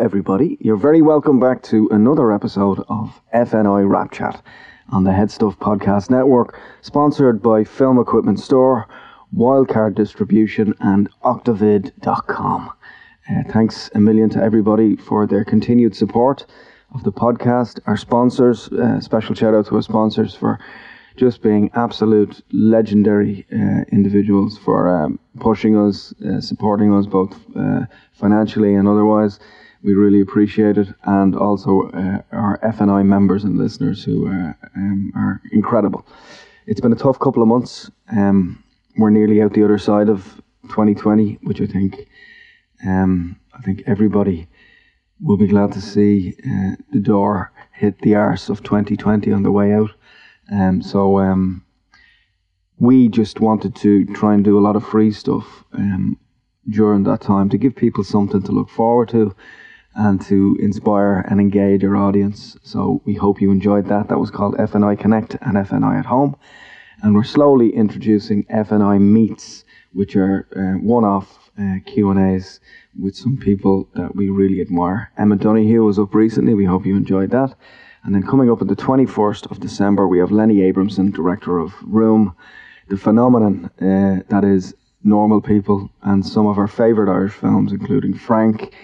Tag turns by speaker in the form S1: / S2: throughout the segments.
S1: everybody. You're very welcome back to another episode of FNI Wrap Chat on the Head Stuff Podcast Network, sponsored by Film Equipment Store, Wildcard Distribution, and Octavid.com. Uh, thanks a million to everybody for their continued support of the podcast. Our sponsors, uh, special shout out to our sponsors for just being absolute legendary uh, individuals for um, pushing us, uh, supporting us both uh, financially and otherwise. We really appreciate it, and also uh, our FNI members and listeners who uh, um, are incredible. It's been a tough couple of months. Um, we're nearly out the other side of 2020, which I think um, I think everybody will be glad to see uh, the door hit the arse of 2020 on the way out. Um, so um, we just wanted to try and do a lot of free stuff um, during that time to give people something to look forward to and to inspire and engage our audience. So we hope you enjoyed that. That was called FNI Connect and FNI at Home. And we're slowly introducing FNI Meets, which are uh, one-off uh, Q&As with some people that we really admire. Emma Donoghue was up recently. We hope you enjoyed that. And then coming up on the 21st of December, we have Lenny Abrahamson, director of Room, the phenomenon uh, that is Normal People, and some of our favourite Irish films, including Frank,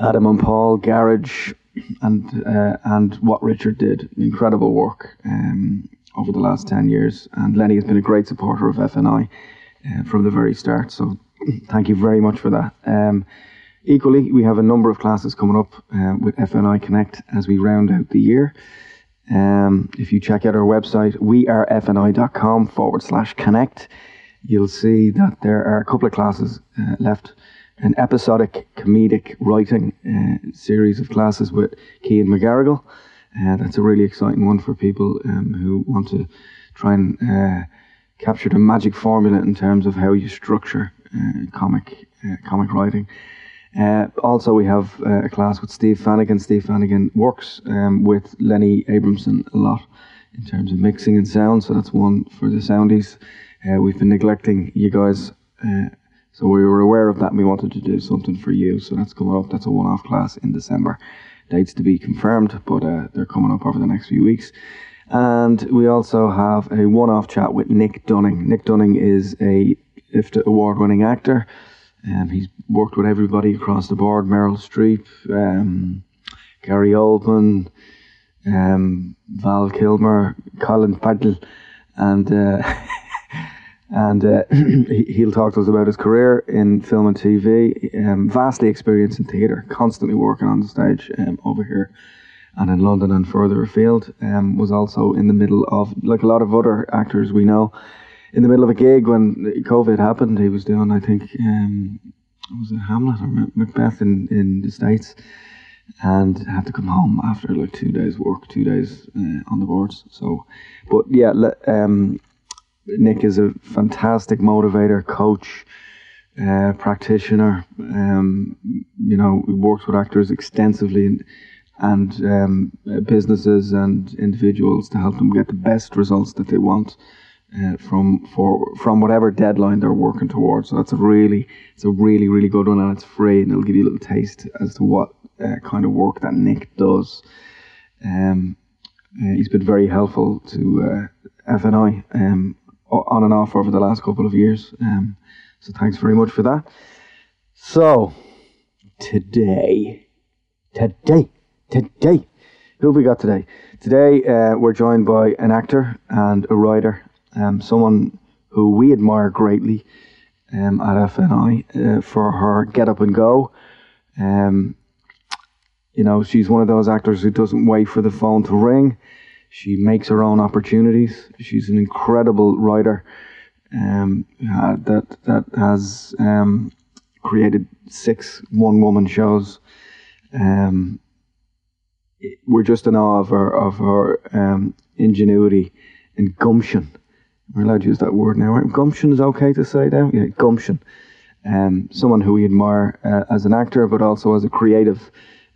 S1: Adam and Paul, Garage, and uh, and What Richard Did. Incredible work um, over the last 10 years. And Lenny has been a great supporter of FNI uh, from the very start. So thank you very much for that. Um, Equally, we have a number of classes coming up uh, with FNI Connect as we round out the year. Um, if you check out our website, wearefni.com forward slash connect, you'll see that there are a couple of classes uh, left. An episodic comedic writing uh, series of classes with Kean McGarrigle. Uh, that's a really exciting one for people um, who want to try and uh, capture the magic formula in terms of how you structure uh, comic comic writing. Uh, also, we have uh, a class with Steve Fanagan. Steve Fanagan works um, with Lenny Abrahamson a lot in terms of mixing and sound, so that's one for the soundies. Uh, we've been neglecting you guys, uh, so we were aware of that and we wanted to do something for you, so that's coming up. That's a one off class in December. Dates to be confirmed, but uh, they're coming up over the next few weeks. And we also have a one off chat with Nick Dunning. Nick Dunning is a IFTA award winning actor. Um, he's worked with everybody across the board: Meryl Streep, um, Gary Oldman, um, Val Kilmer, Colin Farrell, and uh, and uh, he'll talk to us about his career in film and TV. Um, vastly experienced in theatre, constantly working on the stage um, over here and in London and further afield. Um, was also in the middle of, like a lot of other actors we know, in the middle of a gig when COVID happened. He was doing, I think, um, was it Hamlet or Macbeth in, in the States, and had to come home after like two days work, two days uh, on the boards. So, but yeah, um, Nick is a fantastic motivator, coach, uh, practitioner. Um, you know, he works with actors extensively and, and um, businesses and individuals to help them get the best results that they want uh, from for from whatever deadline they're working towards. So that's a really it's a really really good one, and it's free, and it'll give you a little taste as to what uh, kind of work that Nick does. Um, uh, he's been very helpful to uh, FNI um, on and off over the last couple of years. Um, so thanks very much for that. So today, today, today, who have we got today? Today uh, we're joined by an actor and a writer um, someone who we admire greatly um, at FNI uh, for her get up and go. Um, you know, she's one of those actors who doesn't wait for the phone to ring. She makes her own opportunities. She's an incredible writer um, uh, that that has um, created six one-woman shows. Um, we're just in awe of her of her um, ingenuity and gumption we're allowed to use that word now. Gumption is okay to say now. Yeah, gumption. Um, someone who we admire uh, as an actor, but also as a creative.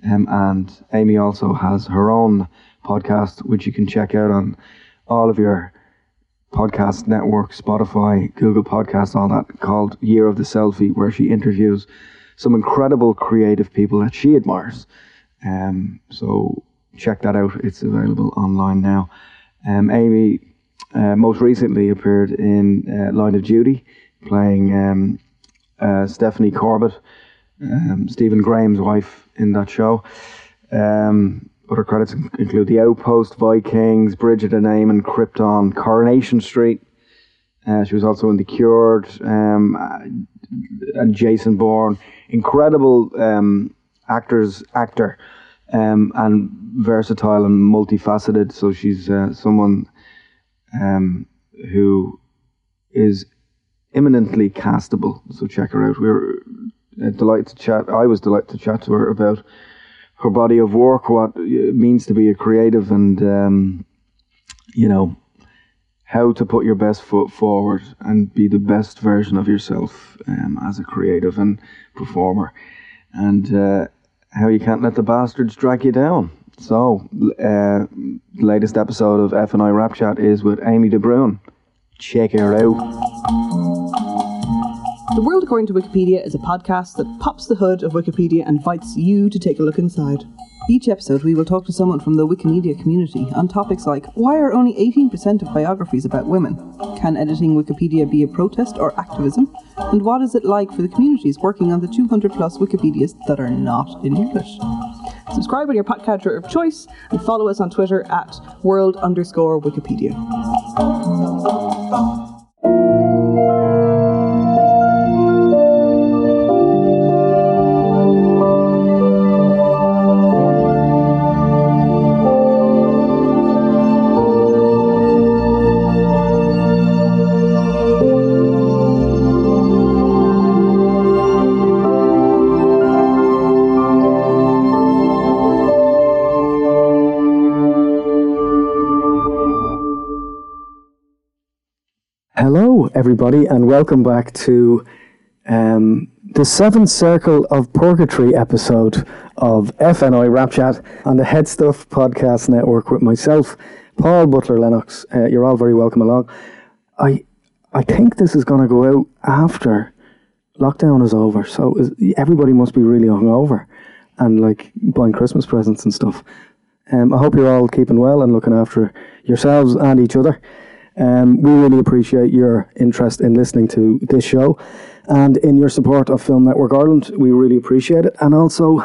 S1: Um, and Amy also has her own podcast, which you can check out on all of your podcast networks, Spotify, Google Podcasts, all that, called Year of the Selfie, where she interviews some incredible creative people that she admires. Um, so check that out. It's available online now. Um, Amy uh, most recently appeared in uh, Line of Duty, playing um, uh, Stephanie Corbett, um, Stephen Graham's wife in that show. Um, other credits include The Outpost, Vikings, Bridget and Eamon, Krypton, Coronation Street. Uh, she was also in The Cured um, uh, and Jason Bourne. Incredible um, actors, actor, um, and versatile and multifaceted. So she's uh, someone um, who is imminently castable. So check her out. We are uh, delighted to chat. I was delighted to chat to her about her body of work, what it means to be a creative, and um, you know how to put your best foot forward and be the best version of yourself um, as a creative and performer, and uh, how you can't let the bastards drag you down. So, uh, latest episode of F and I Wrap Chat is with Amy De Bhrún. Check her out.
S2: The World According to Wikipedia is a podcast that pops the hood of Wikipedia and invites you to take a look inside. Each episode, we will talk to someone from the Wikimedia community on topics like why are only 18% of biographies about women? Can editing Wikipedia be a protest or activism? And what is it like for the communities working on the 200 plus Wikipedias that are not in English? Subscribe on your podcatcher of choice and follow us on Twitter at world underscore Wikipedia.
S1: Everybody, and welcome back to um, the Seventh Circle of Purgatory episode of FNI Wrap Chat on the Head Stuff Podcast Network with myself, Paul Butler Lennox. Uh, you're all very welcome along. I I think this is going to go out after lockdown is over, so is, everybody must be really hungover and like buying Christmas presents and stuff. Um, I hope you're all keeping well and looking after yourselves and each other. Um, we really appreciate your interest in listening to this show and in your support of Film Network Ireland. We really appreciate it. And also,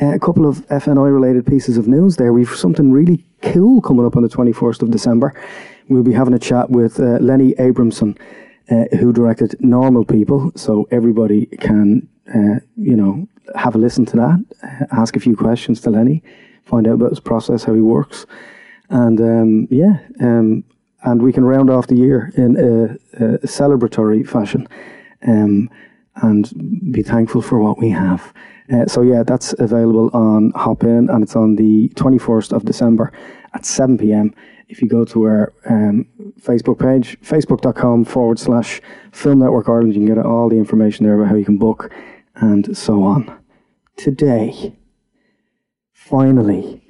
S1: uh, a couple of FNI related pieces of news there. We've something really cool coming up on the 21st of December. We'll be having a chat with uh, Lenny Abrahamson, uh, who directed Normal People. So everybody can, uh, you know, have a listen to that, uh, ask a few questions to Lenny, find out about his process, how he works. And um, yeah, um, and we can round off the year in a, a celebratory fashion um, and be thankful for what we have. Uh, so yeah, that's available on Hopin and it's on the 21st of December at 7 p.m. If you go to our um, Facebook page, facebook.com forward slash Film Network Ireland, you can get all the information there about how you can book and so on. Today, finally,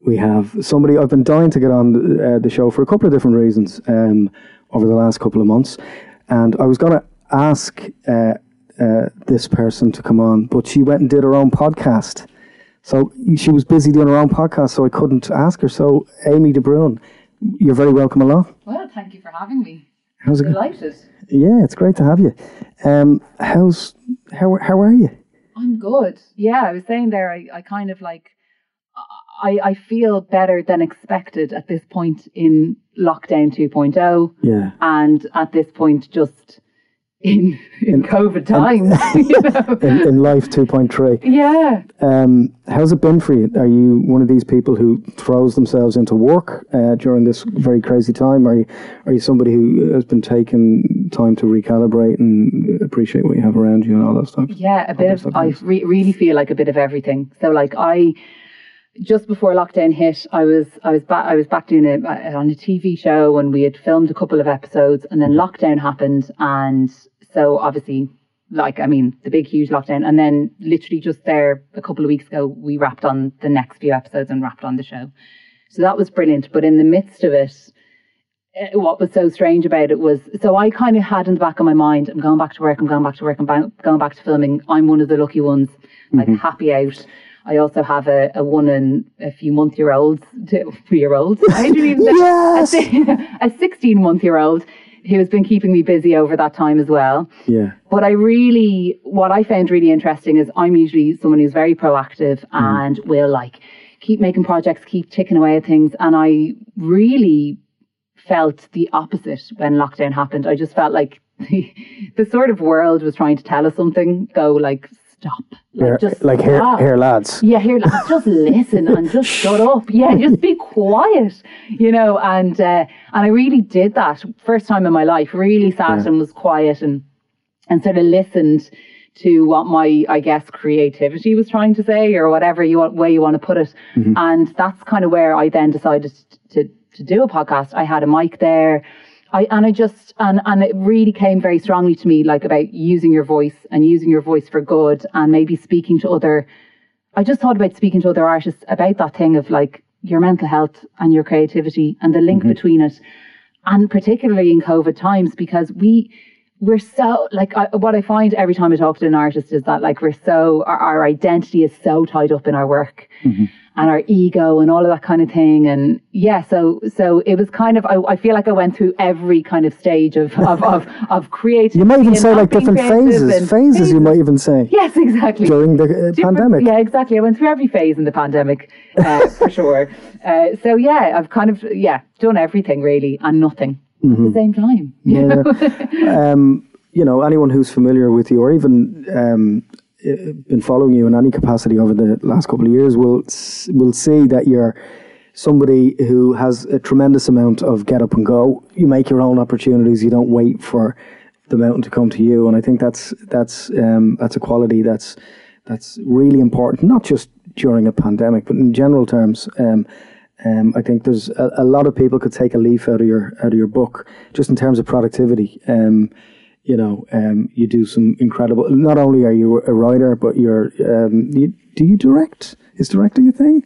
S1: we have somebody I've been dying to get on uh, the show for a couple of different reasons um, over the last couple of months, and I was going to ask uh, uh, this person to come on, but she went and did her own podcast. So she was busy doing her own podcast, so I couldn't ask her. So Amy De Bhrún, you're very welcome along.
S3: Well, thank you for having me.
S1: How's it?
S3: Delighted.
S1: Yeah, it's great to have you. Um, how's how how are you?
S3: I'm good. Yeah, I was saying there, I, I kind of like, I, I feel better than expected at this point in lockdown 2.0
S1: Yeah.
S3: and at this point just in, in COVID times. you know?
S1: In, in life 2.3.
S3: Yeah.
S1: Um, how's it been for you? Are you one of these people who throws themselves into work uh, during this very crazy time? Are you are you somebody who has been taking time to recalibrate and appreciate what you have around you and all that stuff?
S3: Yeah, a bit of, I re- really feel like a bit of everything. So like I, just before lockdown hit, I was I was back I was back doing it on a TV show and we had filmed a couple of episodes and then lockdown happened and so obviously like I mean the big huge lockdown and then literally just there a couple of weeks ago we wrapped on the next few episodes and wrapped on the show. So that was brilliant. But in the midst of it, uh, what was so strange about it was so I kind of had in the back of my mind, I'm going back to work, I'm going back to work, I'm going back to filming. I'm one of the lucky ones, like happy out. I also have a, a one and a few month year olds, two year olds. I didn't even
S1: Yes!
S3: a 16 month year old who has been keeping me busy over that time as well.
S1: Yeah.
S3: But I really, what I found really interesting is I'm usually someone who's very proactive mm-hmm. and will like keep making projects, keep ticking away at things. And I really felt the opposite when lockdown happened. I just felt like the, the sort of world was trying to tell us something. Go like, stop.
S1: Here,
S3: just
S1: like here,
S3: stop.
S1: here, lads.
S3: Yeah, here, lads, just listen and just shut up. Yeah, just be quiet, you know. And uh, and I really did that first time in my life. Really sat and was quiet and and sort of listened to what my, I guess, creativity was trying to say, or whatever you want, way you want to put it. And that's kind of where I then decided to to do a podcast. I had a mic there. I and I just and and it really came very strongly to me like about using your voice and using your voice for good and maybe speaking to other I just thought about speaking to other artists about that thing of like your mental health and your creativity and the link mm-hmm. between it. And particularly in covid times because we we're so like I, what I find every time I talk to an artist is that like we're so our, our identity is so tied up in our work mm-hmm. And our ego and all of that kind of thing and yeah so so it was kind of I, I feel like I went through every kind of stage of of of, of creativity
S1: You might even say like different phases. Phases, you might even say
S3: yes exactly
S1: during the uh,
S3: Different-
S1: pandemic.
S3: Yeah, exactly. I went through every phase in the pandemic, uh, for sure. Uh, so yeah, I've kind of yeah done everything really and nothing at the same time.
S1: Yeah. um, you know, anyone who's familiar with you or even um, been following you in any capacity over the last couple of years will will see that you're somebody who has a tremendous amount of get up and go. You make your own opportunities. You don't wait for the mountain to come to you. And I think that's that's um, that's a quality that's that's really important, not just during a pandemic, but in general terms. Um, um, I think there's a, a lot of people could take a leaf out of your out of your book just in terms of productivity. Um, you know, um, you do some incredible. Not only are you a writer, but you're. Um, you, do you direct? Is directing a thing?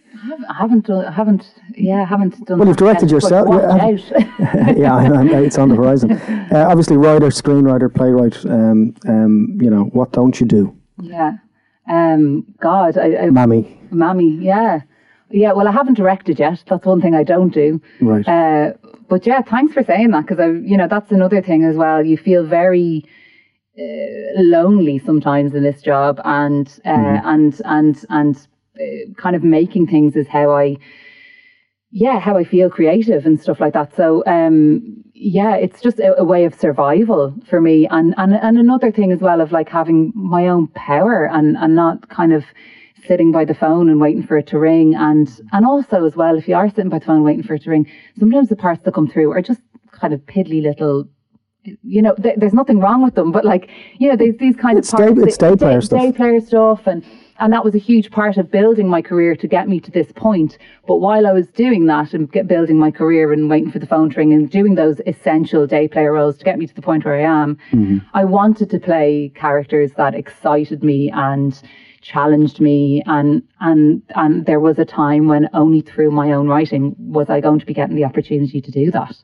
S3: I haven't done, I haven't yeah I haven't done.
S1: Well, you've directed
S3: yet,
S1: yourself, yeah,
S3: out.
S1: yeah, it's on the horizon. Uh, obviously, writer, screenwriter, playwright. Um, um, you know, what don't you do,
S3: yeah. Um. God, I, I
S1: mammy?
S3: Mammy, yeah. Yeah, well, I haven't directed yet. That's one thing I don't do.
S1: Right.
S3: Uh, but yeah, thanks for saying that because I, you know, that's another thing as well. You feel very uh, lonely sometimes in this job, and uh, and and and uh, kind of making things is how I, yeah, how I feel creative and stuff like that. So, um, yeah, it's just a, a way of survival for me, and and and another thing as well of like having my own power and and not kind of sitting by the phone and waiting for it to ring. And and also as well if you are sitting by the phone waiting for it to ring sometimes the parts that come through are just kind of piddly little you know th- there's nothing wrong with them but like you know there's these kind
S1: It's
S3: of parts
S1: day- it's day player stuff.
S3: day player stuff. And and that was a huge part of building my career to get me to this point. But while I was doing that and get, building my career and waiting for the phone to ring and doing those essential day player roles to get me to the point where I am mm-hmm. I wanted to play characters that excited me and challenged me and and and there was a time when only through my own writing was I going to be getting the opportunity to do that.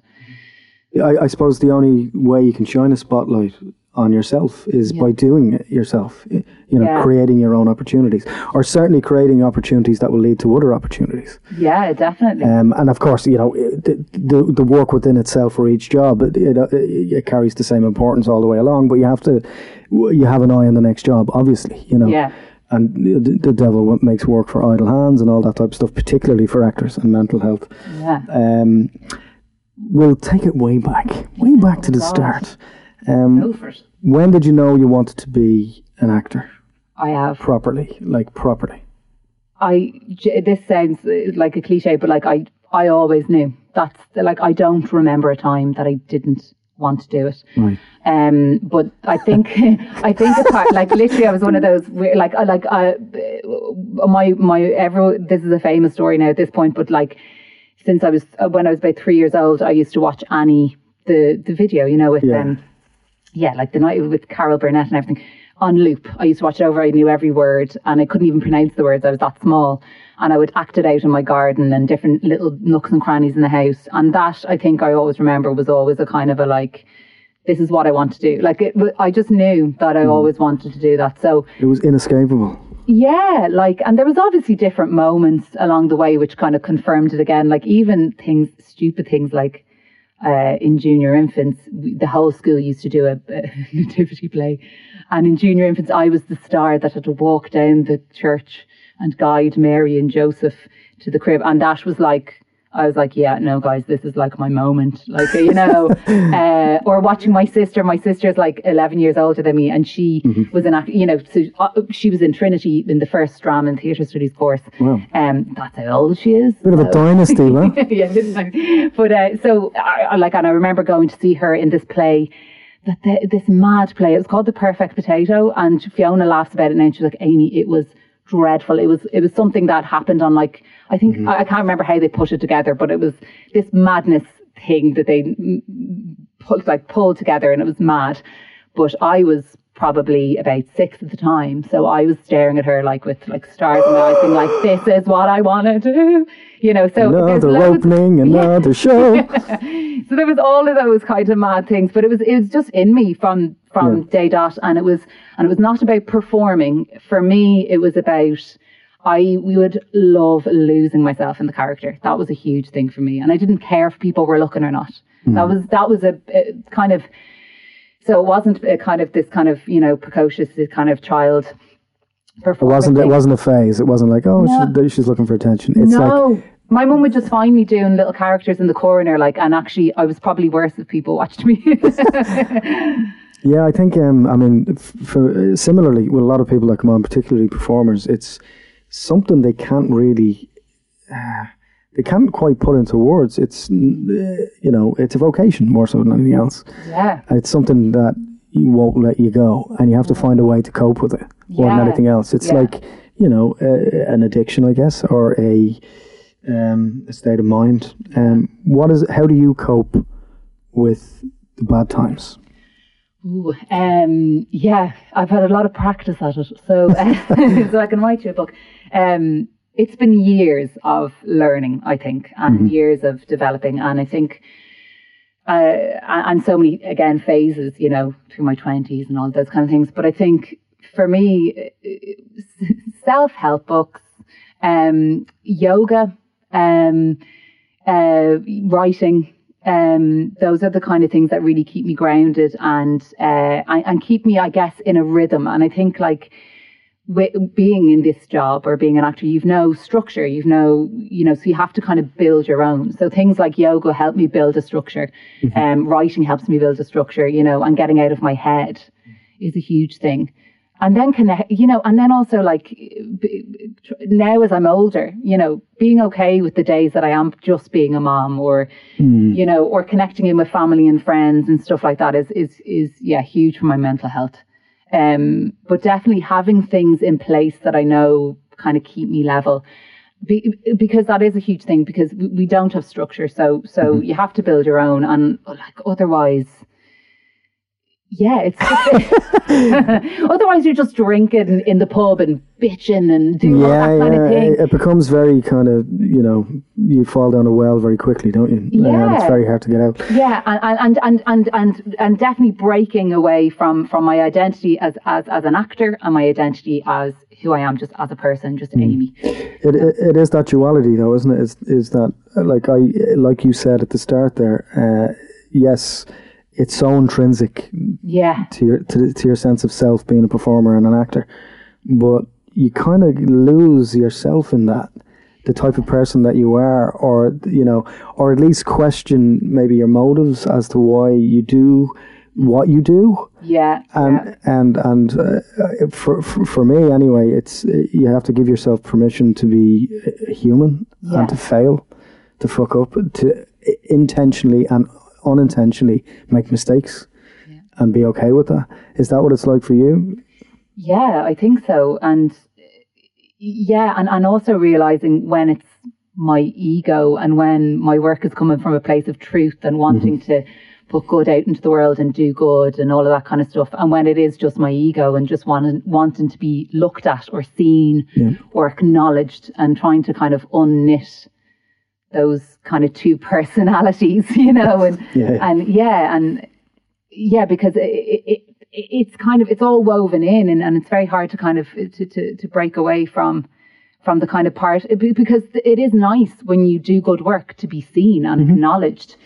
S1: I, I suppose the only way you can shine a spotlight on yourself is by doing it yourself. You know,
S3: Yeah.
S1: creating your own opportunities, or certainly creating opportunities that will lead to other opportunities.
S3: Yeah, definitely.
S1: Um, and of course, you know, the, the the work within itself for each job it, it, it carries the same importance all the way along. But you have to, you have an eye on the next job, obviously. You know.
S3: Yeah.
S1: And the, the devil makes work for idle hands and all that type of stuff, particularly for actors and mental health.
S3: yeah.
S1: Um, we'll take it way back, way back to the
S3: God.
S1: start. Um,
S3: Go for it.
S1: when did you know you wanted to be an actor
S3: I have.
S1: properly, like properly?
S3: I this sounds uh, like a cliche, but like I I always knew. That's like I don't remember a time that I didn't want to do it.
S1: Right.
S3: Um, but I think I think hard. Like literally, I was one of those weird, like I like uh, my my ever. This is a famous story now at this point, but like since I was uh, when I was about three years old, I used to watch Annie the the video, you know, with
S1: Yeah.
S3: um yeah, like the night with Carol Burnett and everything. on loop. I used to watch it over. I knew every word, and I couldn't even pronounce the words. I was that small, and I would act it out in my garden and different little nooks and crannies in the house. And that I think I always remember was always a kind of a like, this is what I want to do. Like it, I just knew that I always wanted to do that. So
S1: It was inescapable.
S3: yeah, like, and there was obviously different moments along the way which kind of confirmed it again. Like even things, stupid things like uh, in junior infants, the whole school used to do a, a nativity play, and in junior infants, I was the star that had to walk down the church and guide Mary and Joseph to the crib, and that was like. I was like, yeah, no, guys, this is like my moment. Like, you know, uh, or watching my sister. My sister's like 11 years older than me, and she was in, act- you know, so uh, she was in Trinity in the first drama and theatre studies course.
S1: Wow.
S3: Um, that's how old she is.
S1: Bit of a
S3: So-
S1: dynasty, man.
S3: yeah, didn't I? But uh, so, I, I- like, and I remember going to see her in this play, that this mad play. It was called The Perfect Potato, and Fiona laughs about it now. And she's like, Amy, it was dreadful. It was it was something that happened on like I think I, I can't remember how they put it together, but it was this madness thing that they put like pulled together, and it was mad. But I was probably about six at the time, so I was staring at her like with like stars in my eyes, being like, "This is what I want to do," you know. So there's
S1: Another
S3: loads-
S1: opening, another show.
S3: so there was all of those kind of mad things, but it was it was just in me from from day dot, and it was and it was not about performing. For me, it was about I we would love losing myself in the character. That was a huge thing for me, and I didn't care if people were looking or not. Mm. That was that was a, a kind of so it wasn't a kind of this kind of you know precocious kind of child.
S1: It wasn't. It wasn't a phase. It wasn't like, oh,
S3: No.
S1: she's, she's looking for attention. It's like,
S3: no. My mum would just find me doing little characters in the corner, like, and actually, I was probably worse if people watched me.
S1: Yeah, I think. Um, I mean, f- for, uh, similarly with a lot of people that come on, particularly performers, it's something they can't really, uh, they can't quite put into words. It's uh, you know, it's a vocation more so than anything else.
S3: yeah,
S1: it's something that you won't let you go, and you have to find a way to cope with it more than anything else. It's
S3: Yeah.
S1: like you know, uh, an addiction, I guess, or a um, a state of mind. Um, what is? How do you cope with the bad times?
S3: Ooh, um, yeah, I've had a lot of practice at it, so so I can write you a book. Um, it's been years of learning, I think, and years of developing, and I think. Uh, and and so many again phases, you know, through my twenties and all those kind of things. But I think for me, self help books, um, yoga, um, uh, writing. Um, those are the kind of things that really keep me grounded and uh, and and keep me, I guess, in a rhythm. And I think like being in this job or being an actor, you've no structure, you've no, you know, so you have to kind of build your own. So things like yoga help me build a structure. Um, writing helps me build a structure, you know, and getting out of my head is a huge thing. And then connect, you know, and then also like now as I'm older, you know, being okay with the days that I am just being a mom or, you know, or connecting in with family and friends and stuff like that is, is, is, yeah, huge for my mental health. Um, but definitely having things in place that I know kind of keep me level. Be, because that is a huge thing because we, we don't have structure so so you have to build your own and like otherwise yeah it's otherwise you're just drinking in the pub and bitching and doing
S1: yeah,
S3: that kind of thing
S1: It, becomes very kind of you know you fall down a well very quickly, don't you? And it's very hard to get out.
S3: Yeah, and and and and and and definitely breaking away from from my identity as as as an actor and my identity as who I am just as a person, just Amy.
S1: It, it it is that duality though, isn't it? Is is that uh, like I like you said at the start there? Uh, yes, it's so intrinsic
S3: Yeah,
S1: to your to, to your sense of self being a performer and an actor, but you kind of lose yourself in that the type of person that you are or you know or at least question maybe your motives as to why you do what you do.
S3: Yeah,
S1: and and and uh, for, for for me anyway it's you have to give yourself permission to be uh, human
S3: Yeah.
S1: and to fail to fuck up to intentionally and unintentionally make mistakes and be okay with that is that what it's like for you
S3: yeah. I think so, and yeah, and and also realizing when it's my ego and when my work is coming from a place of truth and wanting mm-hmm. to put good out into the world and do good and all of that kind of stuff. And when it is just my ego and just wanting wanting to be looked at or seen
S1: Yeah.
S3: or acknowledged and trying to kind of unknit those kind of two personalities, you know, and
S1: Yeah.
S3: and yeah, and yeah, because it, it, it it's kind of it's all woven in, and, and it's very hard to kind of to, to to break away from from the kind of part because it is nice when you do good work to be seen and mm-hmm. acknowledged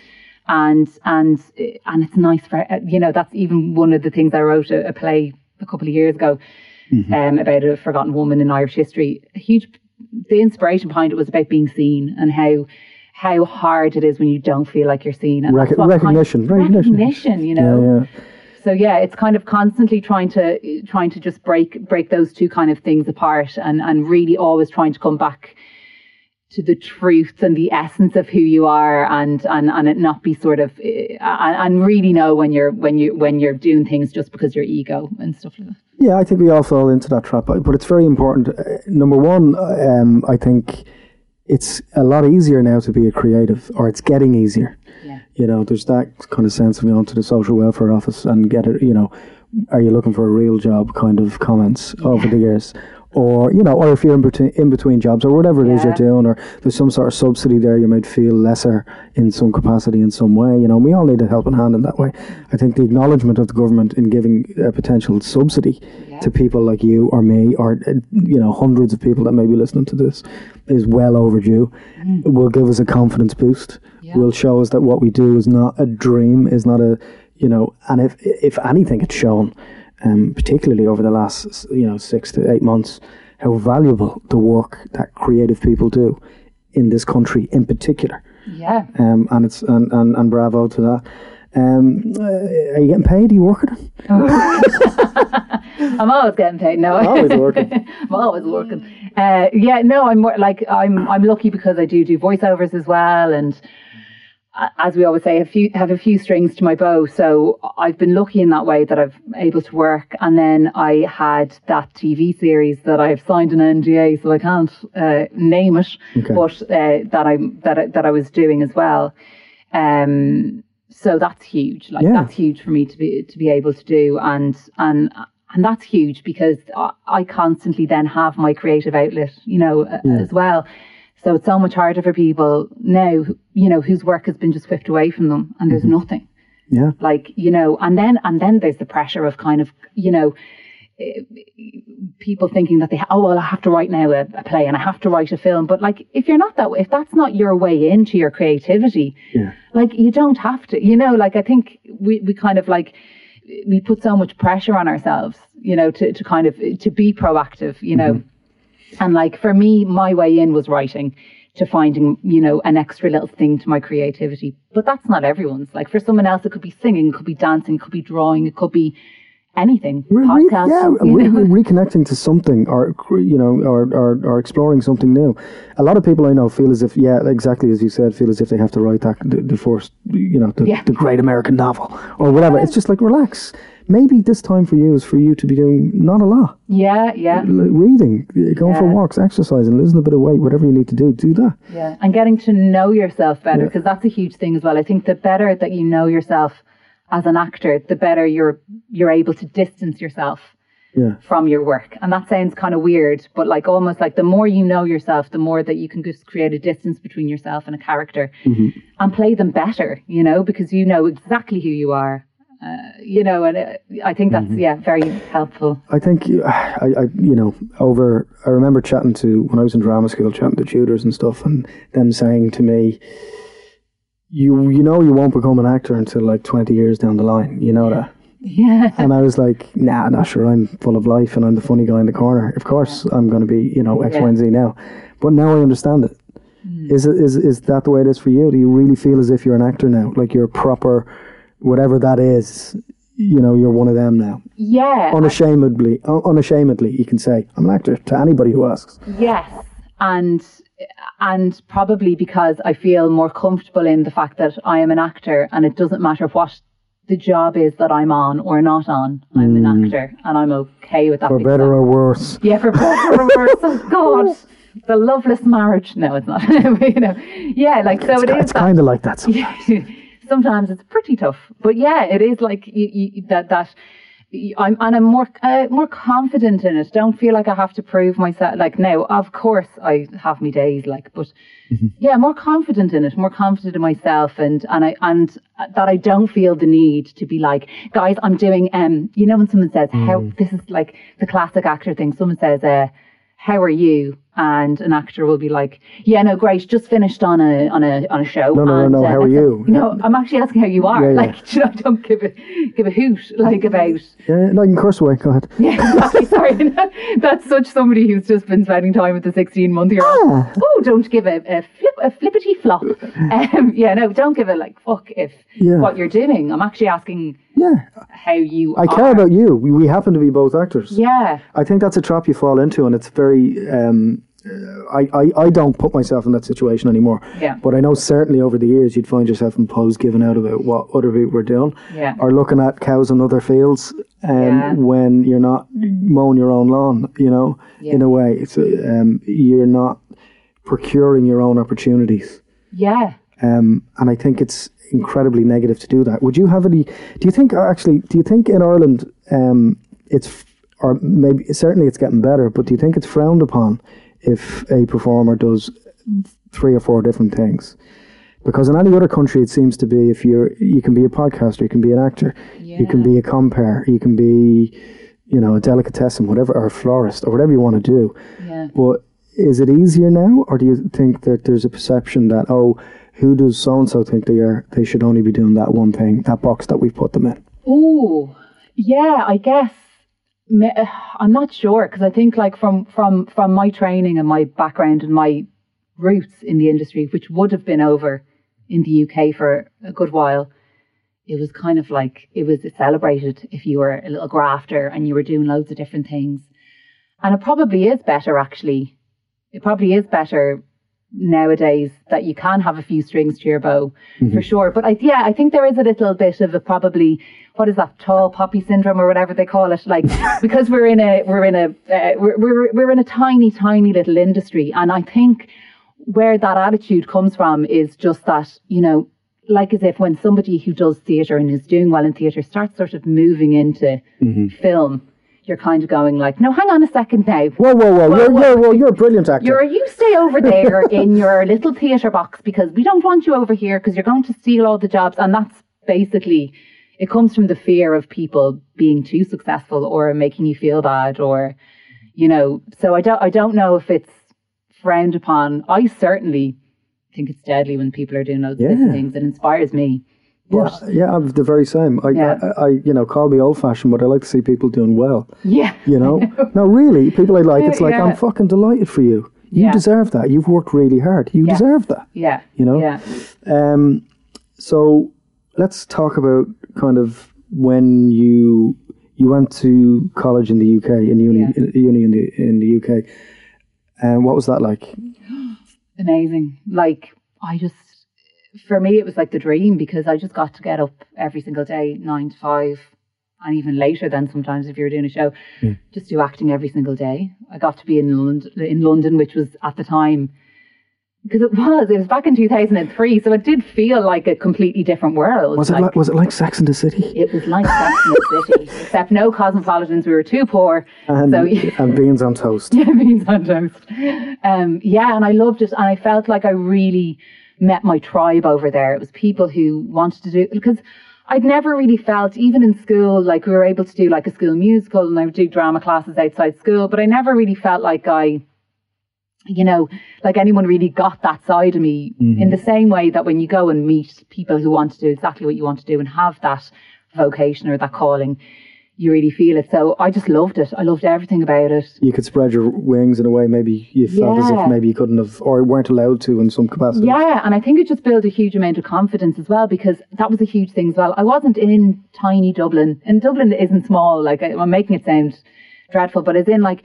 S3: and and and it's nice for uh, you know that's even one of the things I wrote a, a play a couple of years ago mm-hmm. um, about a forgotten woman in Irish history. A huge the inspiration behind it was about being seen and how how hard it is when you don't feel like you're seen and
S1: Rec-
S3: what kind-
S1: recognition, recognition.
S3: recognition you know
S1: Yeah, yeah.
S3: so yeah it's kind of constantly trying to trying to just break break those two kind of things apart and and really always trying to come back to the truth and the essence of who you are and and and it not be sort of uh, and, and really know when you're when you when you're doing things just because your ego and stuff like that
S1: Yeah, I think we all fall into that trap, but it's very important. Uh, number one, um, I think it's a lot easier now to be a creative, or it's getting easier.
S3: Yeah.
S1: You know, there's that kind of sense of going to the social welfare office and get it. You know, are you looking for a real job? Kind of comments over the years. Or you know, or if you're in between in between jobs, or whatever it is you're doing, or there's some sort of subsidy there, you might feel lesser in some capacity in some way. You know, we all need a helping hand in that way. I think the acknowledgement of the government in giving a potential subsidy to people like you or me, or uh, you know, hundreds of people that may be listening to this, is well overdue. It will give us a confidence boost.
S3: Yeah.
S1: Will show us that what we do is not a dream, is not a you know, and if if anything, it's shown, um, particularly over the last you know six to eight months, how valuable the work that creative people do in this country, in particular.
S3: yeah
S1: Um, and it's and, and, and bravo to that. Um, uh, are you getting paid? Are you working?
S3: I'm always getting paid. No, I'm
S1: Always working.
S3: I'm always working. Uh, yeah, no, I'm more like I'm. I'm lucky because I do do voiceovers as well, and as we always say, a few have a few strings to my bow. So I've been lucky in that way that I've able to work. And then I had that TV series that I've signed an NDA, so I can't uh, name it,
S1: Okay.
S3: but uh, that I that that I was doing as well. Um, so that's huge. Like
S1: Yeah.
S3: that's huge for me to be to be able to do, and and and that's huge because I, I constantly then have my creative outlet, you know, uh, as well. So it's so much harder for people now, you know, whose work has been just whipped away from them, and there's nothing.
S1: Yeah.
S3: like you know and then and then there's the pressure of kind of you know eh, people thinking that they oh well I have to write now a, a play and I have to write a film. But like if you're not that if that's not your way into your creativity
S1: Yeah.
S3: like you don't have to you know like I think we, we kind of like we put so much pressure on ourselves you know to, to kind of to be proactive you know and like for me, my way in was writing to finding, you know, an extra little thing to my creativity. But that's not everyone's. Like for someone else, it could be singing, it could be dancing, it could be drawing, it could be anything.
S1: Re- re-
S3: Podcast,
S1: yeah,
S3: you
S1: re-
S3: know?
S1: re- reconnecting to something, or you know, or, or or exploring something new. A lot of people I know feel as if, yeah, exactly as you said, feel as if they have to write that the, the first, you know, the,
S3: Yeah.
S1: the great American novel or whatever. It's just like relax. Maybe this time for you is for you to be doing not a lot,
S3: Yeah, yeah,
S1: L- reading, going for
S3: Yeah.
S1: walks, exercising, losing a bit of weight, whatever you need to do, do that.
S3: yeah. And getting to know yourself better
S1: Yeah.
S3: because that's a huge thing as well. I think the better that you know yourself as an actor, the better you're you're able to distance yourself
S1: Yeah,
S3: from your work. And that sounds kind of weird, but like almost like the more you know yourself, the more that you can just create a distance between yourself and a character and play them better, you know, because you know exactly who you are. Uh, you know, and uh, I think that's yeah very helpful.
S1: I think I, I, you know, over. I remember chatting to when I was in drama school, chatting to tutors and stuff, and them saying to me, "You, you know, you won't become an actor until like twenty years down the line. You know that."
S3: Yeah,
S1: And I was like, "Nah, not sure. I'm full of life, and I'm the funny guy in the corner. Of course, I'm going to be, you know, X, Y, and Z now." But now I understand it. Hmm. Is it is is that the way it is for you? Do you really feel as if you're an actor now, like you're a proper, whatever that is? You know, you're one of them now
S3: yeah,
S1: unashamedly, un- unashamedly, you can say, "I'm an actor" to anybody who asks.
S3: Yes, and and probably because I feel more comfortable in the fact that I am an actor, and it doesn't matter what the job is that I'm on or not on. I'm an mm. actor, and I'm okay with that.
S1: For better or worse,
S3: yeah, for better or worse. Oh God, the loveless marriage. No, it's not. you know, yeah, like so it is.
S1: it's kind of like that. Sometimes.
S3: sometimes it's pretty tough. But yeah, it is like you, you, that that. I'm and I'm more uh, more confident in it. Don't feel like I have to prove myself. Like now, of course, I have me days. Like, but yeah, more confident in it. More confident in myself, and and I and that I don't feel the need to be like, guys, I'm doing. Um, you know, when someone says how this is like the classic actor thing. Someone says, uh, "How are you?" And an actor will be like, "Yeah, no, great. Just finished on a on a on a show."
S1: No, no, no,
S3: and,
S1: no,
S3: uh,
S1: how are
S3: that's
S1: you?
S3: No, I'm actually asking how you are.
S1: Yeah, yeah.
S3: Like, you know, don't give a give a hoot like about.
S1: Yeah, no, you can curse away. Go ahead.
S3: Yeah, exactly. Sorry, that's such somebody who's just been spending time with the 16 month year old.
S1: Ah.
S3: Oh, don't give a, a flip a flippity flop. Um, yeah, no, don't give a like fuck if
S1: Yeah.
S3: what you're doing. I'm actually asking
S1: Yeah,
S3: how you.
S1: I care about you. We, we happen to be both actors.
S3: Yeah,
S1: I think that's a trap you fall into, and it's very. Um, uh, I, I, I don't put myself in that situation anymore.
S3: Yeah.
S1: But I know certainly over the years you'd find yourself in posts giving out about what other people were doing.
S3: Yeah.
S1: Or looking at cows in other fields um,
S3: Yeah.
S1: when you're not mowing your own lawn, you know, in a way. It's uh, um, You're not procuring your own opportunities.
S3: yeah.
S1: Um, and I think it's incredibly negative to do that. Would you have any? Do you think actually? Do you think in Ireland um, it's or maybe certainly it's getting better, but do you think it's frowned upon if a performer does three or four different things? Because in any other country, it seems to be if you're you can be a podcaster, you can be an actor, you can be a compare, you can be you know a delicatessen, whatever, or a florist, or whatever you want to do.
S3: Yeah.
S1: But is it easier now, or do you think that there's a perception that oh, who does so and so think they are? They should only be doing that one thing, that box that we've put them in.
S3: Oh, yeah. I guess I'm not sure because I think like from from from my training and my background and my roots in the industry, which would have been over in the UK for a good while, it was kind of like it was celebrated if you were a little grafter and you were doing loads of different things. And it probably is better actually. It probably is better nowadays that you can have a few strings to your bow for mm-hmm. sure. But I, yeah, I think there is a little bit of a probably what is that tall poppy syndrome or whatever they call it? Like because we're in a we're in a uh, we're, we're we're in a tiny tiny little industry, and I think where that attitude comes from is just that you know. Like as if when somebody who does theatre and is doing well in theatre starts sort of moving into mm-hmm. film, you're kind of going like, no, hang on a second now.
S1: Whoa, whoa, whoa! you're,
S3: whoa.
S1: you're, well, you're a brilliant actor.
S3: You're you stay over there in your little theatre box because we don't want you over here because you're going to steal all the jobs. And that's basically it comes from the fear of people being too successful or making you feel bad or you know. So I don't I don't know if it's frowned upon. I certainly think it's deadly when people are doing those
S1: Yeah.
S3: things. It inspires me.
S1: Yeah, yeah, I'm the very same. I,
S3: Yeah.
S1: I, I, you know, call me old-fashioned, but I like to see people doing well.
S3: Yeah.
S1: You know, no, really, people I like. It's like
S3: Yeah.
S1: I'm fucking delighted for you. You
S3: Yeah.
S1: deserve that. You've worked really hard. You
S3: Yeah.
S1: deserve that.
S3: Yeah.
S1: You know?
S3: Yeah.
S1: Um, so let's talk about kind of when you you went to college in the UK in uni
S3: Yeah.
S1: in, uni in the in the UK. And what was that like?
S3: amazing. Like I just, for me, it was like the dream because I just got to get up every single day, nine to five, and even later than sometimes if you were doing a show, just do acting every single day. I got to be in London, in London, which was at the time. Because it was, it was back in 2003, so it did feel like a completely different world.
S1: Was it like was it like Sex in the City?
S3: it was like Sex in the City, except no cosmopolitans. We were too poor,
S1: And
S3: so
S1: and beans on toast.
S3: yeah, beans on toast. Um, yeah, and I loved it, and I felt like I really met my tribe over there. It was people who wanted to do because I'd never really felt, even in school, like we were able to do like a school musical, and I would do drama classes outside school, but I never really felt like I. You know, like anyone really got that side of me in mm-hmm. the same way that when you go and meet people who want to do exactly what you want to do and have that vocation or that calling, you really feel it. So I just loved it. I loved everything about it.
S1: You could spread your wings in a way maybe you felt as if maybe you couldn't have or weren't allowed to in some capacity.
S3: Yeah, and I think it just built a huge amount of confidence as well because that was a huge thing as well. I wasn't in tiny Dublin, and Dublin isn't small. Like I'm making it sound dreadful, but it's in like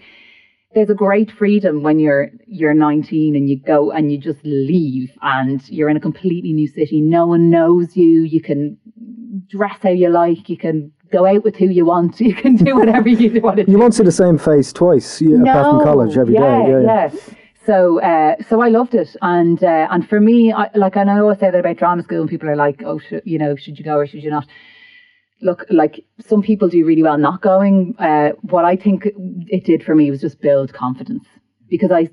S3: there's a great freedom when you're you're 19 and you go and you just leave and you're in a completely new city. No one knows you. You can dress how you like. You can go out with who you want. You can do whatever you want to do.
S1: You won't see the same face twice yeah, apart from college every day.
S3: yeah,
S1: Yeah, yeah.
S3: yeah. so uh, so I loved it, and uh, and for me, I, like and I always say that about drama school, and people are like, oh, sh- you know, should you go or should you not? Look, like some people do really well not going. Uh, what I think it did for me was just build confidence because I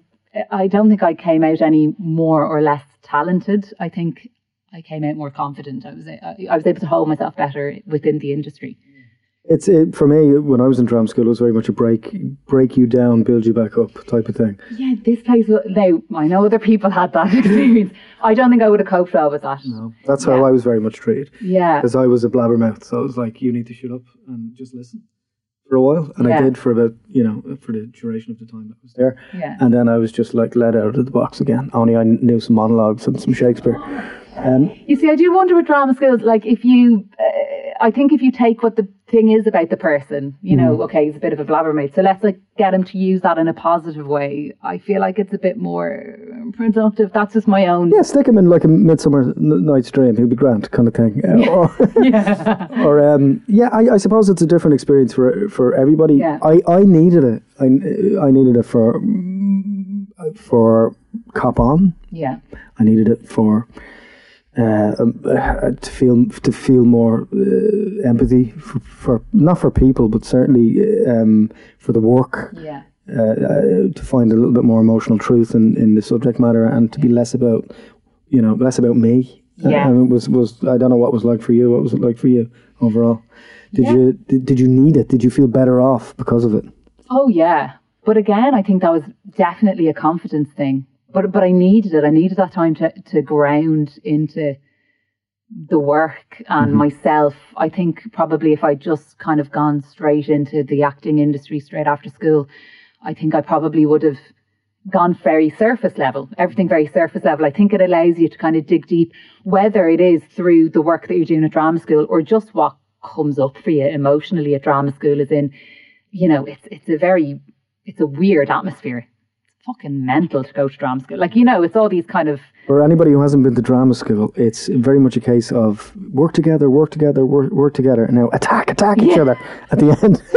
S3: I don't think I came out any more or less talented. I think I came out more confident. I was uh, I was able to hold myself better within the industry.
S1: It's it, for me when I was in drama school. It was very much a break, break you down, build you back up type of thing.
S3: Yeah, this place. They, I know other people had that experience. I don't think I would have coped well with that.
S1: No, that's how
S3: Yeah.
S1: I was very much treated.
S3: Yeah,
S1: because I was a blabbermouth. So it was like, you need to shut up and just listen for a while. And I did for about, you know, for the duration of the time that I was there.
S3: yeah.
S1: And then I was just like let out of the box again. Only I knew some monologues and some Shakespeare. Um,
S3: You see, I do wonder with drama skills, like if you, uh, I think if you take what the thing is about the person, you know, okay, he's a bit of a blabbermouth, so let's like get him to use that in a positive way. I feel like it's a bit more productive. That's just my own.
S1: yeah, stick him in like a Midsummer Night's Dream. He'll be grand, kind of thing. Uh, or,
S3: Yeah.
S1: or um, yeah, I, I suppose it's a different experience for for everybody.
S3: Yeah.
S1: I, I needed it. I, I needed it for for Cop On.
S3: yeah.
S1: I needed it for uh, um, uh, to feel to feel more uh, empathy for, for not for people, but certainly um, for the work.
S3: Yeah.
S1: Uh, uh, to find a little bit more emotional truth in, in the subject matter, and to be less about you know less about me. Uh,
S3: Yeah.
S1: it was was I don't know what it was like for you. What was it like for you overall? Did
S3: Yeah.
S1: you did, did you need it? Did you feel better off because of it?
S3: Oh yeah. But again, I think that was definitely a confidence thing. But but I needed it. I needed that time to to ground into the work and mm-hmm. myself. I think probably if I'd just kind of gone straight into the acting industry straight after school, I think I probably would have gone very surface level, everything very surface level. I think it allows you to kind of dig deep, whether it is through the work that you're doing at drama school or just what comes up for you emotionally at drama school is in, you know, it's it's a very it's a weird atmosphere. Fucking mental to go to drama school. Like, you know, it's all these kind of
S1: For anybody who hasn't been to drama school, it's very much a case of work together, work together, work, work together, and now attack, attack each
S3: Yeah.
S1: other at the end.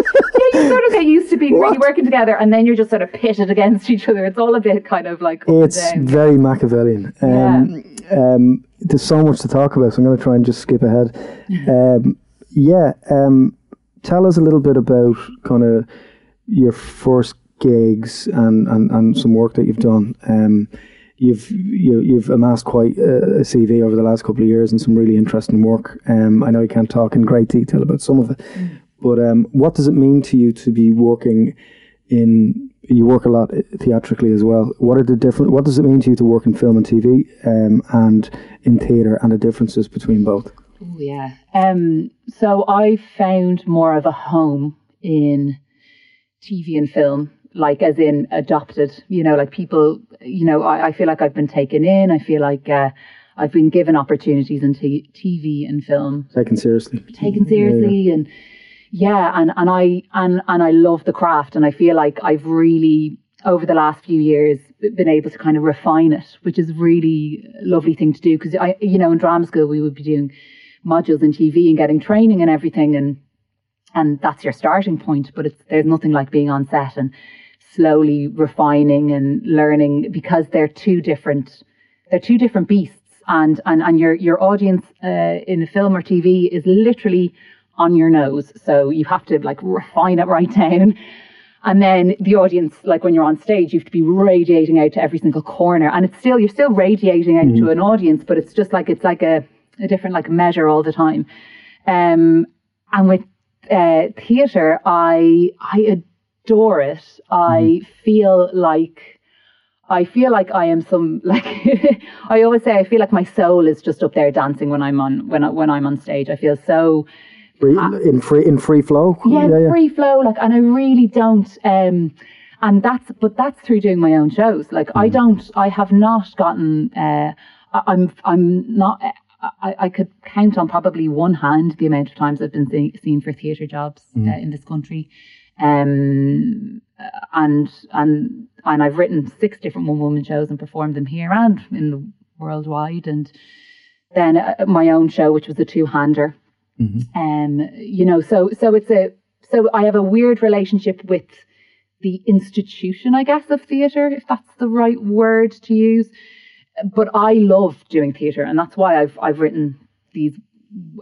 S3: yeah, you sort of get used to being really working together and then you're just sort of pitted against each other. It's all a bit kind of like
S1: it's very Machiavellian. Um, um, there's so much to talk about, so I'm going to try and just skip ahead. Um, yeah, um, tell us a little bit about kind of your first gigs and, and, and some work that you've done. Um, you've you, you've amassed quite a, CV over the last couple of years and some really interesting work. Um, I know you can't talk in great detail about some of it, but um, what does it mean to you to be working in? You work a lot theatrically as well. What are the different? What does it mean to you to work in film and TV um, and in theatre, and the differences between both?
S3: Oh yeah. Um, so I found more of a home in TV and film, like as in adopted. You know, like people. You know, I, I feel like I've been taken in. I feel like uh, I've been given opportunities in t- TV and film,
S1: Taken seriously.
S3: taken seriously, and yeah, and and I and and I love the craft, and I feel like I've really over the last few years been able to kind of refine it, which is really lovely thing to do because I, you know, in drama school we would be doing modules in TV and getting training and everything, and and that's your starting point. But it's there's nothing like being on set and slowly refining and learning because they're two different they're two different beasts, and and and your your audience uh, in a film or TV is literally on your nose, so you have to like refine it right down. And then the audience, like when you're on stage, you have to be radiating out to every single corner, and it's still you're still radiating out to an audience, but it's just like it's like a, a different like measure all the time. Um, and with uh, theater, I I adore it. I feel like I feel like I am some like I always say I feel like my soul is just up there dancing when I'm on when I, when I'm on stage. I feel so
S1: Free, in free in free flow.
S3: yeah, free flow like and I really don't um and that's but that's through doing my own shows. Like I don't I have not gotten uh I'm I'm not I, I could count on probably one hand the amount of times I've been see, seen for theatre jobs uh, in this country. Um, and and and I've written six different one woman shows and performed them here and in the worldwide. And then uh, my own show, which was a two hander. Um, you know, so so it's a so I have a weird relationship with the institution, I guess, of theatre, if that's the right word to use. But I love doing theatre, and that's why I've I've written these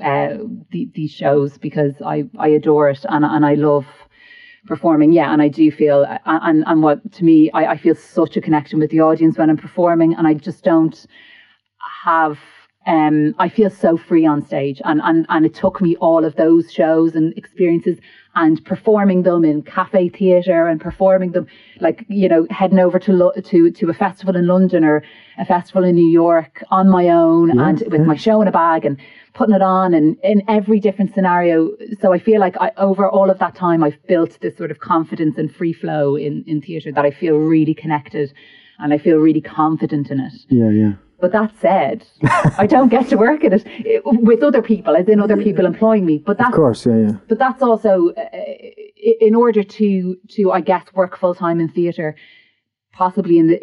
S3: uh, the, these shows because I, I adore it and and I love performing. Yeah, and I do feel and and what to me I, I feel such a connection with the audience when I'm performing, and I just don't have um, I feel so free on stage, and, and and it took me all of those shows and experiences and performing them in cafe theatre and performing them like you know heading over to Lo- to to a festival in London or a festival in New York on my own
S1: Yeah,
S3: and with
S1: yeah.
S3: my show in a bag and putting it on and in every different scenario. So I feel like I, over all of that time I've built this sort of confidence and free flow in in theatre that I feel really connected and I feel really confident in it.
S1: Yeah, yeah.
S3: But that said, I don't get to work at it with other people, as in other people employing me. But
S1: Of
S3: that's
S1: course, yeah, yeah.
S3: but that's also uh, in order to to I guess work full time in theatre, possibly in the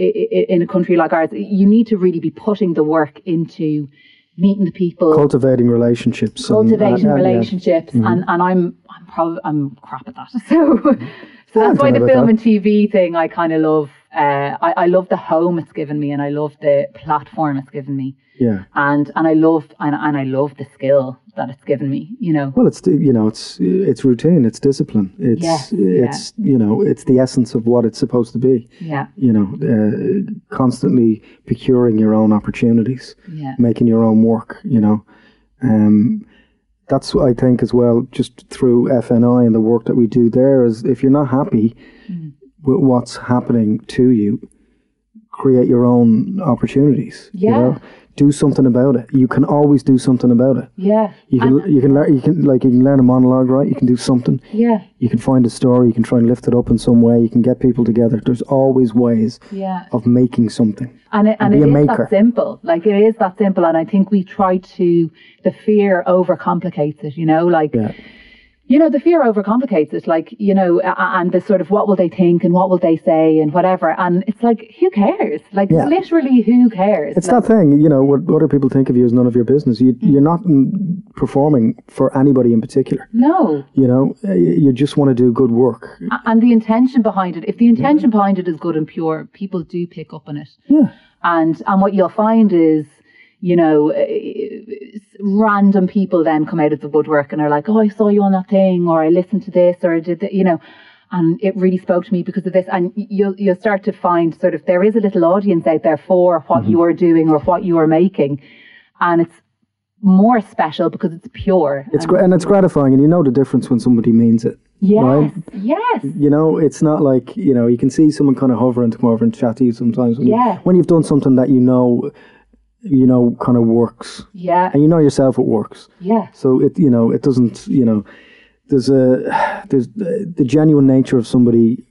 S3: in a country like ours, you need to really be putting the work into meeting the people,
S1: Cultivating relationships. and- uh,
S3: cultivating
S1: and- and, yeah.
S3: relationships, mm-hmm. and and I'm I'm probably I'm crap at that. So so that's why the film
S1: that.
S3: and TV thing I kind of love. Uh, I, I love the home it's given me, and I love the platform it's given me,
S1: Yeah.
S3: and and I love and, and I love the skill that it's given me. You know,
S1: Well, it's you know, it's it's routine, it's discipline, it's
S3: Yes, yeah.
S1: it's you know, it's the essence of what it's supposed to be.
S3: yeah,
S1: You know, uh, constantly procuring your own opportunities,
S3: yeah,
S1: making your own work. You know, um, that's what I think as well. Just through FNI and the work that we do there is, if you're not happy
S3: Mm.
S1: What's happening to you, create your own opportunities. You
S3: Yeah.
S1: know, do something about it. You can always do something about it.
S3: yeah.
S1: You can you can learn you can like you can learn a monologue, right? You can do something.
S3: Yeah,
S1: You can find a story. You can try and lift it up in some way. You can get people together. There's always ways
S3: yeah.
S1: of making something.
S3: And it, and
S1: be
S3: it is
S1: maker.
S3: that simple. Like it is that simple. And I think we try to, the fear overcomplicates it, you know, like,
S1: Yeah,
S3: you know, the fear overcomplicates it. Like, you know, and the sort of what will they think and what will they say and whatever. And it's like, who cares? Like,
S1: Yeah.
S3: literally, who cares?
S1: it's
S3: Like,
S1: that thing. You know what other people think of you is none of your business. You
S3: Mm.
S1: you're not performing for anybody in particular.
S3: No.
S1: You know, you just want to do good work.
S3: And the intention behind it, if the intention behind it is good and pure, people do pick up on it.
S1: Yeah,
S3: and and what you'll find is you know eh, random people then come out of the woodwork and are like oh i saw you on that thing or i listened to this or I did that you know and it really spoke to me because of this and you'll you'll start to find sort of there is a little audience out there for what mm-hmm. you are doing or what you are making and it's more special because it's pure
S1: it's
S3: and,
S1: gra- and it's gratifying, and you know the difference when somebody means it.
S3: yes
S1: right?
S3: yes
S1: You know, it's not like you know you can see someone kind of hovering to come over and chat to you sometimes when,
S3: Yeah.
S1: you, when you've done something that you know, you know, kind of works,
S3: yeah.
S1: And you know yourself it works.
S3: yeah.
S1: So it you know it doesn't you know there's a there's the, the genuine nature of somebody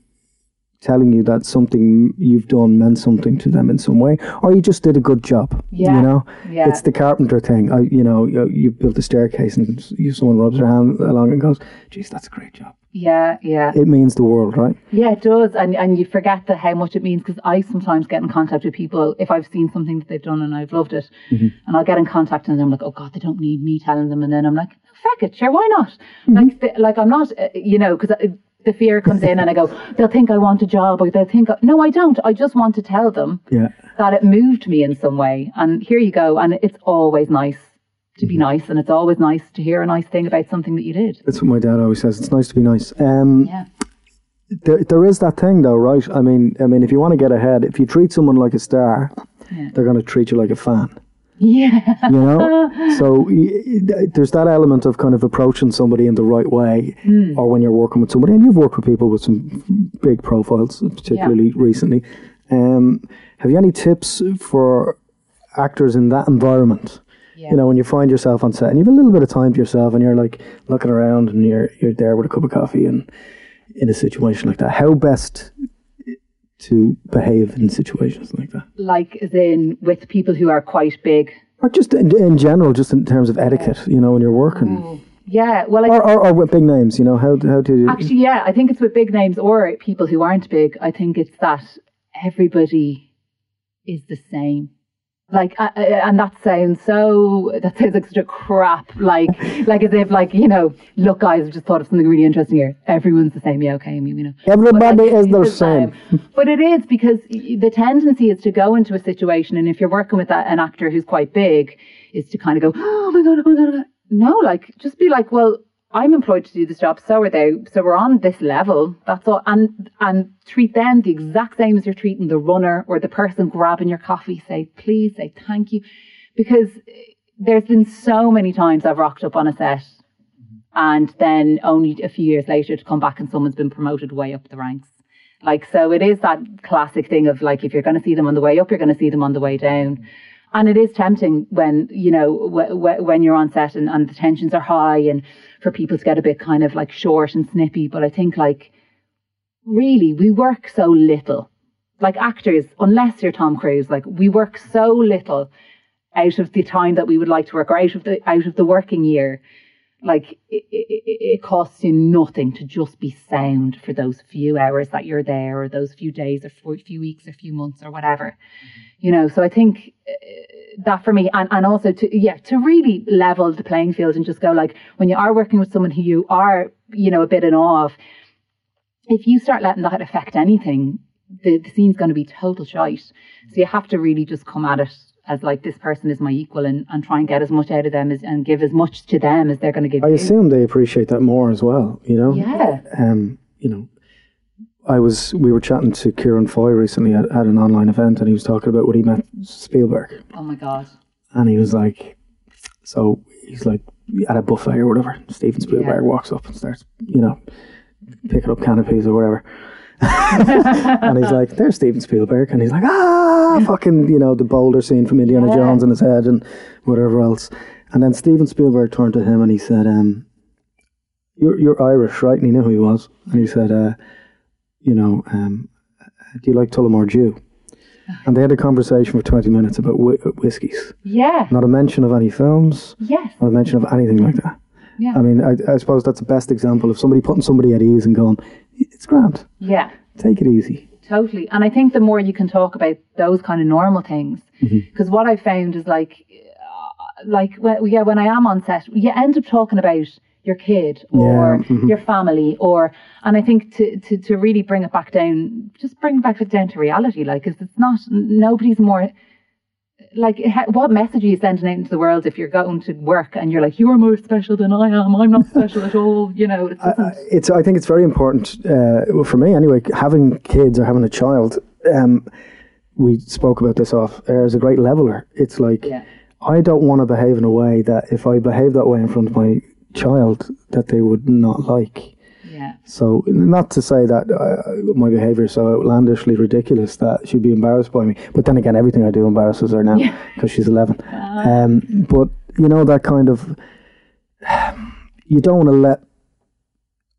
S1: telling you that something you've done meant something to them in some way, or you just did a good job.
S3: Yeah,
S1: You know,
S3: yeah.
S1: it's the carpenter thing. I, you know, you, you built a staircase and you, someone rubs their hand along and goes, "Geez, that's a great job."
S3: yeah yeah
S1: It means the world, right?
S3: Yeah, it does, and and you forget that how much it means because I sometimes get in contact with people if I've seen something that they've done and I've loved it, and I'll get in contact and I'm like, oh God, they don't need me telling them, and then I'm like, fuck it, sure, why not? Like, the, like I'm not, uh, you know, because the fear comes in and I go, they'll think I want a job or they'll think, no, I don't. I just want to tell them
S1: Yeah.
S3: that it moved me in some way, and here you go, and it's always nice to be nice, and it's always nice to hear a nice thing about something that you did.
S1: That's what my dad always says. It's nice to be nice. Um,
S3: Yeah,
S1: there, there is that thing though, right? I mean, I mean, if you want to get ahead, if you treat someone like a star,
S3: Yeah.
S1: they're going to treat you like a fan.
S3: Yeah,
S1: You know, so there's that element of kind of approaching somebody in the right way,
S3: Hmm.
S1: or when you're working with somebody, and you've worked with people with some big profiles, particularly recently. Um, have you any tips for actors in that environment?
S3: Yeah.
S1: You know, when you find yourself on set and you have a little bit of time to yourself, and you're like looking around, and you're you're there with a cup of coffee, and in a situation like that, how best to behave in situations like that?
S3: like then with people who are quite big.
S1: Or just in, in general, just in terms of etiquette, you know, when you're working.
S3: Oh, yeah, well,
S1: Or, or, or with big names, you know, how, how do you...
S3: Actually, yeah, I think it's with big names or people who aren't big. I think it's that everybody is the same. Like, uh, and that sounds so, that sounds like such a crap, like, like as if, like, you know, look, guys, I've just thought of something really interesting here. Everyone's the same. Yeah, okay, I mean, you know.
S1: Everybody
S3: But, like,
S1: is the same.
S3: But it is because the tendency is to go into a situation, and if you're working with a, an actor who's quite big, is to kind of go, oh my God, oh my God, oh my God. No, like, just be like, well, I'm employed to do this job, so are they. So we're on this level. That's all. And and treat them the exact same as you're treating the runner or the person grabbing your coffee. Say please, say thank you, because there's been so many times I've rocked up on a set, and then only a few years later to come back and someone's been promoted way up the ranks. Like so, it is that classic thing of like if you're going to see them on the way up, you're going to see them on the way down. And it is tempting when you know w- w- when you're on set and, and the tensions are high and for people to get a bit kind of like short and snippy. But I think like really we work so little. Like actors, unless you're Tom Cruise, like we work so little out of the time that we would like to work or out of the out of the working year. Like it, it, it costs you nothing to just be sound for those few hours that you're there, or those few days, or few weeks, or few months, or whatever. You know, so I think uh, that for me, and, and also to yeah, to really level the playing field and just go like when you are working with someone who you are, you know, a bit in awe of, if you start letting that affect anything, the, the scene's going to be total shite. So you have to really just come at it as like this person is my equal and, and try and get as much out of them as, and give as much to them as they're going to give
S1: I
S3: you.
S1: assume they appreciate that more as well. You know.
S3: Yeah.
S1: Um. You know. I was. We were chatting to Ciarán Foy recently at, at an online event, and he was talking about when he met Spielberg,
S3: Oh my god.
S1: and he was like, so he's like at a buffet or whatever. Steven Spielberg
S3: Yeah.
S1: walks up and starts, you know, picking up canopies or whatever. and he's like, "There's Steven Spielberg," and he's like, "Ah, fucking," you know, the boulder scene from Indiana
S3: Yeah.
S1: Jones in his head and whatever else. And then Steven Spielberg turned to him and he said, um, "You're you're Irish, right?" And he knew who he was, and he said, uh, "You know, um, do you like Tullamore Dew?" And they had a conversation for twenty minutes about whi- whiskies.
S3: Yeah.
S1: Not a mention of any films,
S3: Yes.
S1: not a mention of anything like that.
S3: Yeah.
S1: I mean, I, I suppose that's the best example of somebody putting somebody at ease and going, "It's grand,
S3: Yeah.
S1: take it easy."
S3: Totally. And I think the more you can talk about those kind of normal things,
S1: Mm-hmm.
S3: because what I found is like, uh, like, when, yeah, when I am on set, you end up talking about your kid or
S1: Yeah, mhm.
S3: your family or, and I think to, to, to really bring it back down, just bring back it down to reality, like, because it's not, nobody's more, like, what message are you sending out into the world if you're going to work and you're like, you're more special than I am, I'm not special at all, you know, it doesn't,
S1: it's I think it's very important uh, well, for me anyway. Having kids or having a child, um, we spoke about this off air is a great leveler. It's like
S3: Yeah.
S1: I don't want to behave in a way that if I behave that way in front of my child, that they would not like.
S3: yeah.
S1: So not to say that uh, my behaviour is so outlandishly ridiculous that she'd be embarrassed by me. But then again, everything I do embarrasses her now because she's eleven. Um, but you know that kind of you don't want to let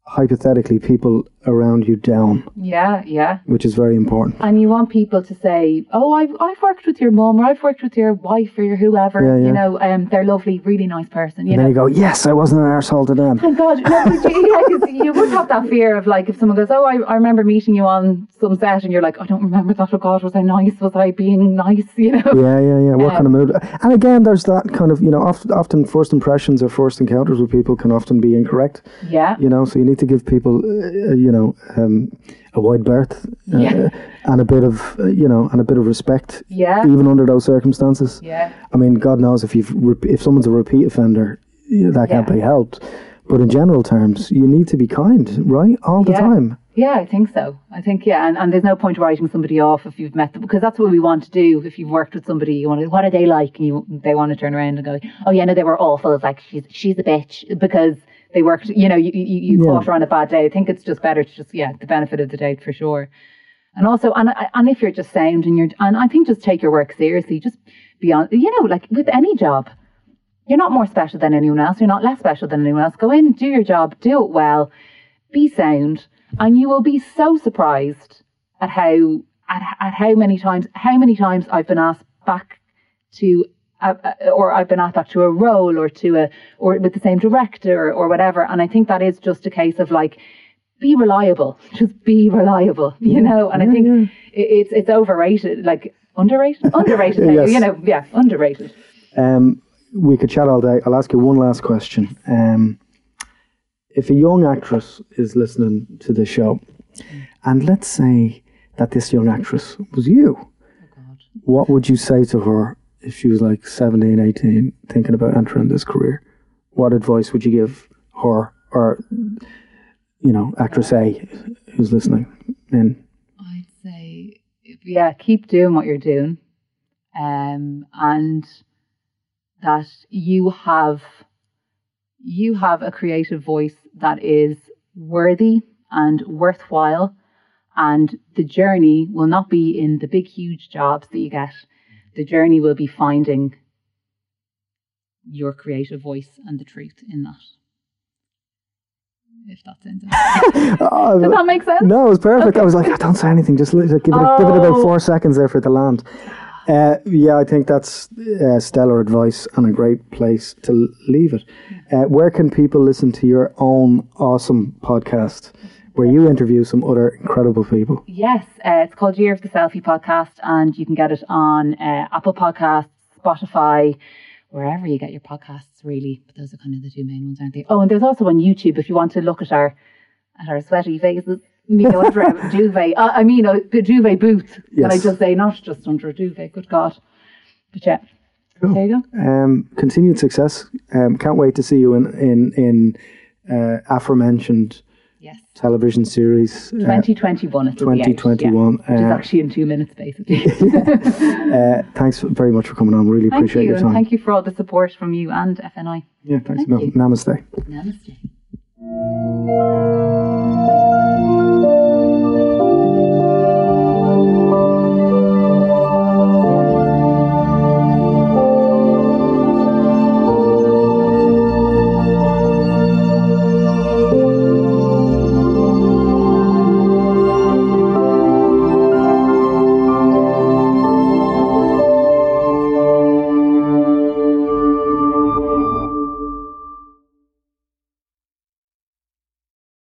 S1: hypothetically people around you down,
S3: Yeah, yeah.
S1: which is very important.
S3: and you want people to say, "Oh, I've I've worked with your mum, or I've worked with your wife, or your whoever.
S1: Yeah, yeah.
S3: You know, um, they're lovely, really nice person. You
S1: And then
S3: know."
S1: you go, yes, I wasn't an asshole to them.
S3: Thank God, no, but you, yeah, you would have that fear of like if someone goes, "Oh, I, I remember meeting you on some set," and you're like, "I don't remember that. Oh God, was I nice? Was I being nice?" You know.
S1: Yeah, yeah, yeah. What
S3: Um,
S1: kind of mood? And again, there's that kind of, you know, often, often first impressions or first encounters with people can often be incorrect.
S3: Yeah.
S1: you know so you need to give people uh, you know um, a wide berth uh,
S3: Yeah.
S1: and a bit of uh, you know and a bit of respect
S3: Yeah.
S1: even under those circumstances
S3: Yeah.
S1: i mean god knows if you've if someone's a repeat offender that can't
S3: Yeah.
S1: be helped but in general terms you need to be kind right all the
S3: Yeah.
S1: time
S3: Yeah, I think so. I think yeah, and, and there's no point writing somebody off if you've met them because that's what we want to do. If you've worked with somebody, you want to what are they like, and you they want to turn around and go, oh yeah, no, they were awful. It's like she's she's a bitch because they worked. You know, you you, you
S1: Yeah.
S3: caught her on a bad day. I think it's just better to just yeah, the benefit of the doubt for sure. And also, and and if you're just sound and you're and I think just take your work seriously. Just be on, you know, like with any job. You're not more special than anyone else. You're not less special than anyone else. Go in, do your job, do it well, be sound, and you will be so surprised at how at, at how many times how many times I've been asked back to or I've been asked back to a role or to a or with the same director or whatever. And I think that is just a case of like be reliable, just be reliable, you know. And I think i it's it's overrated. Like Underrated? Underrated,
S1: Yes.
S3: you know, yeah, underrated.
S1: Um, we could chat all day. I'll ask you one last question. Um, if a young actress is listening to the show, and let's say that this young actress was you, what would you say to her if she was like 17, 18, thinking about entering this career? What advice would you give her or, you know, actress A who's listening in?
S3: I'd say, yeah, keep doing what you're doing, um, and that you have you have a creative voice that is worthy and worthwhile, and the journey will not be in the big, huge jobs that you get. The journey will be finding your creative voice and the truth in that. If that sounds
S1: Oh,
S3: Does that make sense?
S1: No, it was perfect. I was like, I don't say anything. Just li- give it, a, give it about
S3: Oh.
S1: four seconds there for it to land. Uh, yeah, I think that's uh, stellar advice and a great place to leave it. Uh, where can people listen to your own awesome podcast where you interview some other incredible people?
S3: Yes, uh, it's called Year of the Selfie podcast, and you can get it on uh, Apple Podcasts, Spotify, wherever you get your podcasts, really. But those are kind of the two main ones, aren't they? Oh, and there's also on YouTube if you want to look at our at our sweaty faces. Me under a duvet. Uh, I mean, a, the duvet booth. Can I just say, not just under a duvet? Good God. But yeah, there you go.
S1: Um, continued success. Um, can't wait to see you in in in uh, aforementioned
S3: Yes.
S1: television series. Uh,
S3: 2021 it will be out,
S1: 2021,
S3: yeah, which is
S1: uh,
S3: actually in two minutes, basically.
S1: uh, thanks very much for coming on. Really
S3: thank
S1: appreciate
S3: you,
S1: your
S3: and
S1: time.
S3: thank you for all the support from you and FNI.
S1: Yeah, thanks.
S3: Thank you.
S1: Namaste.
S3: Namaste.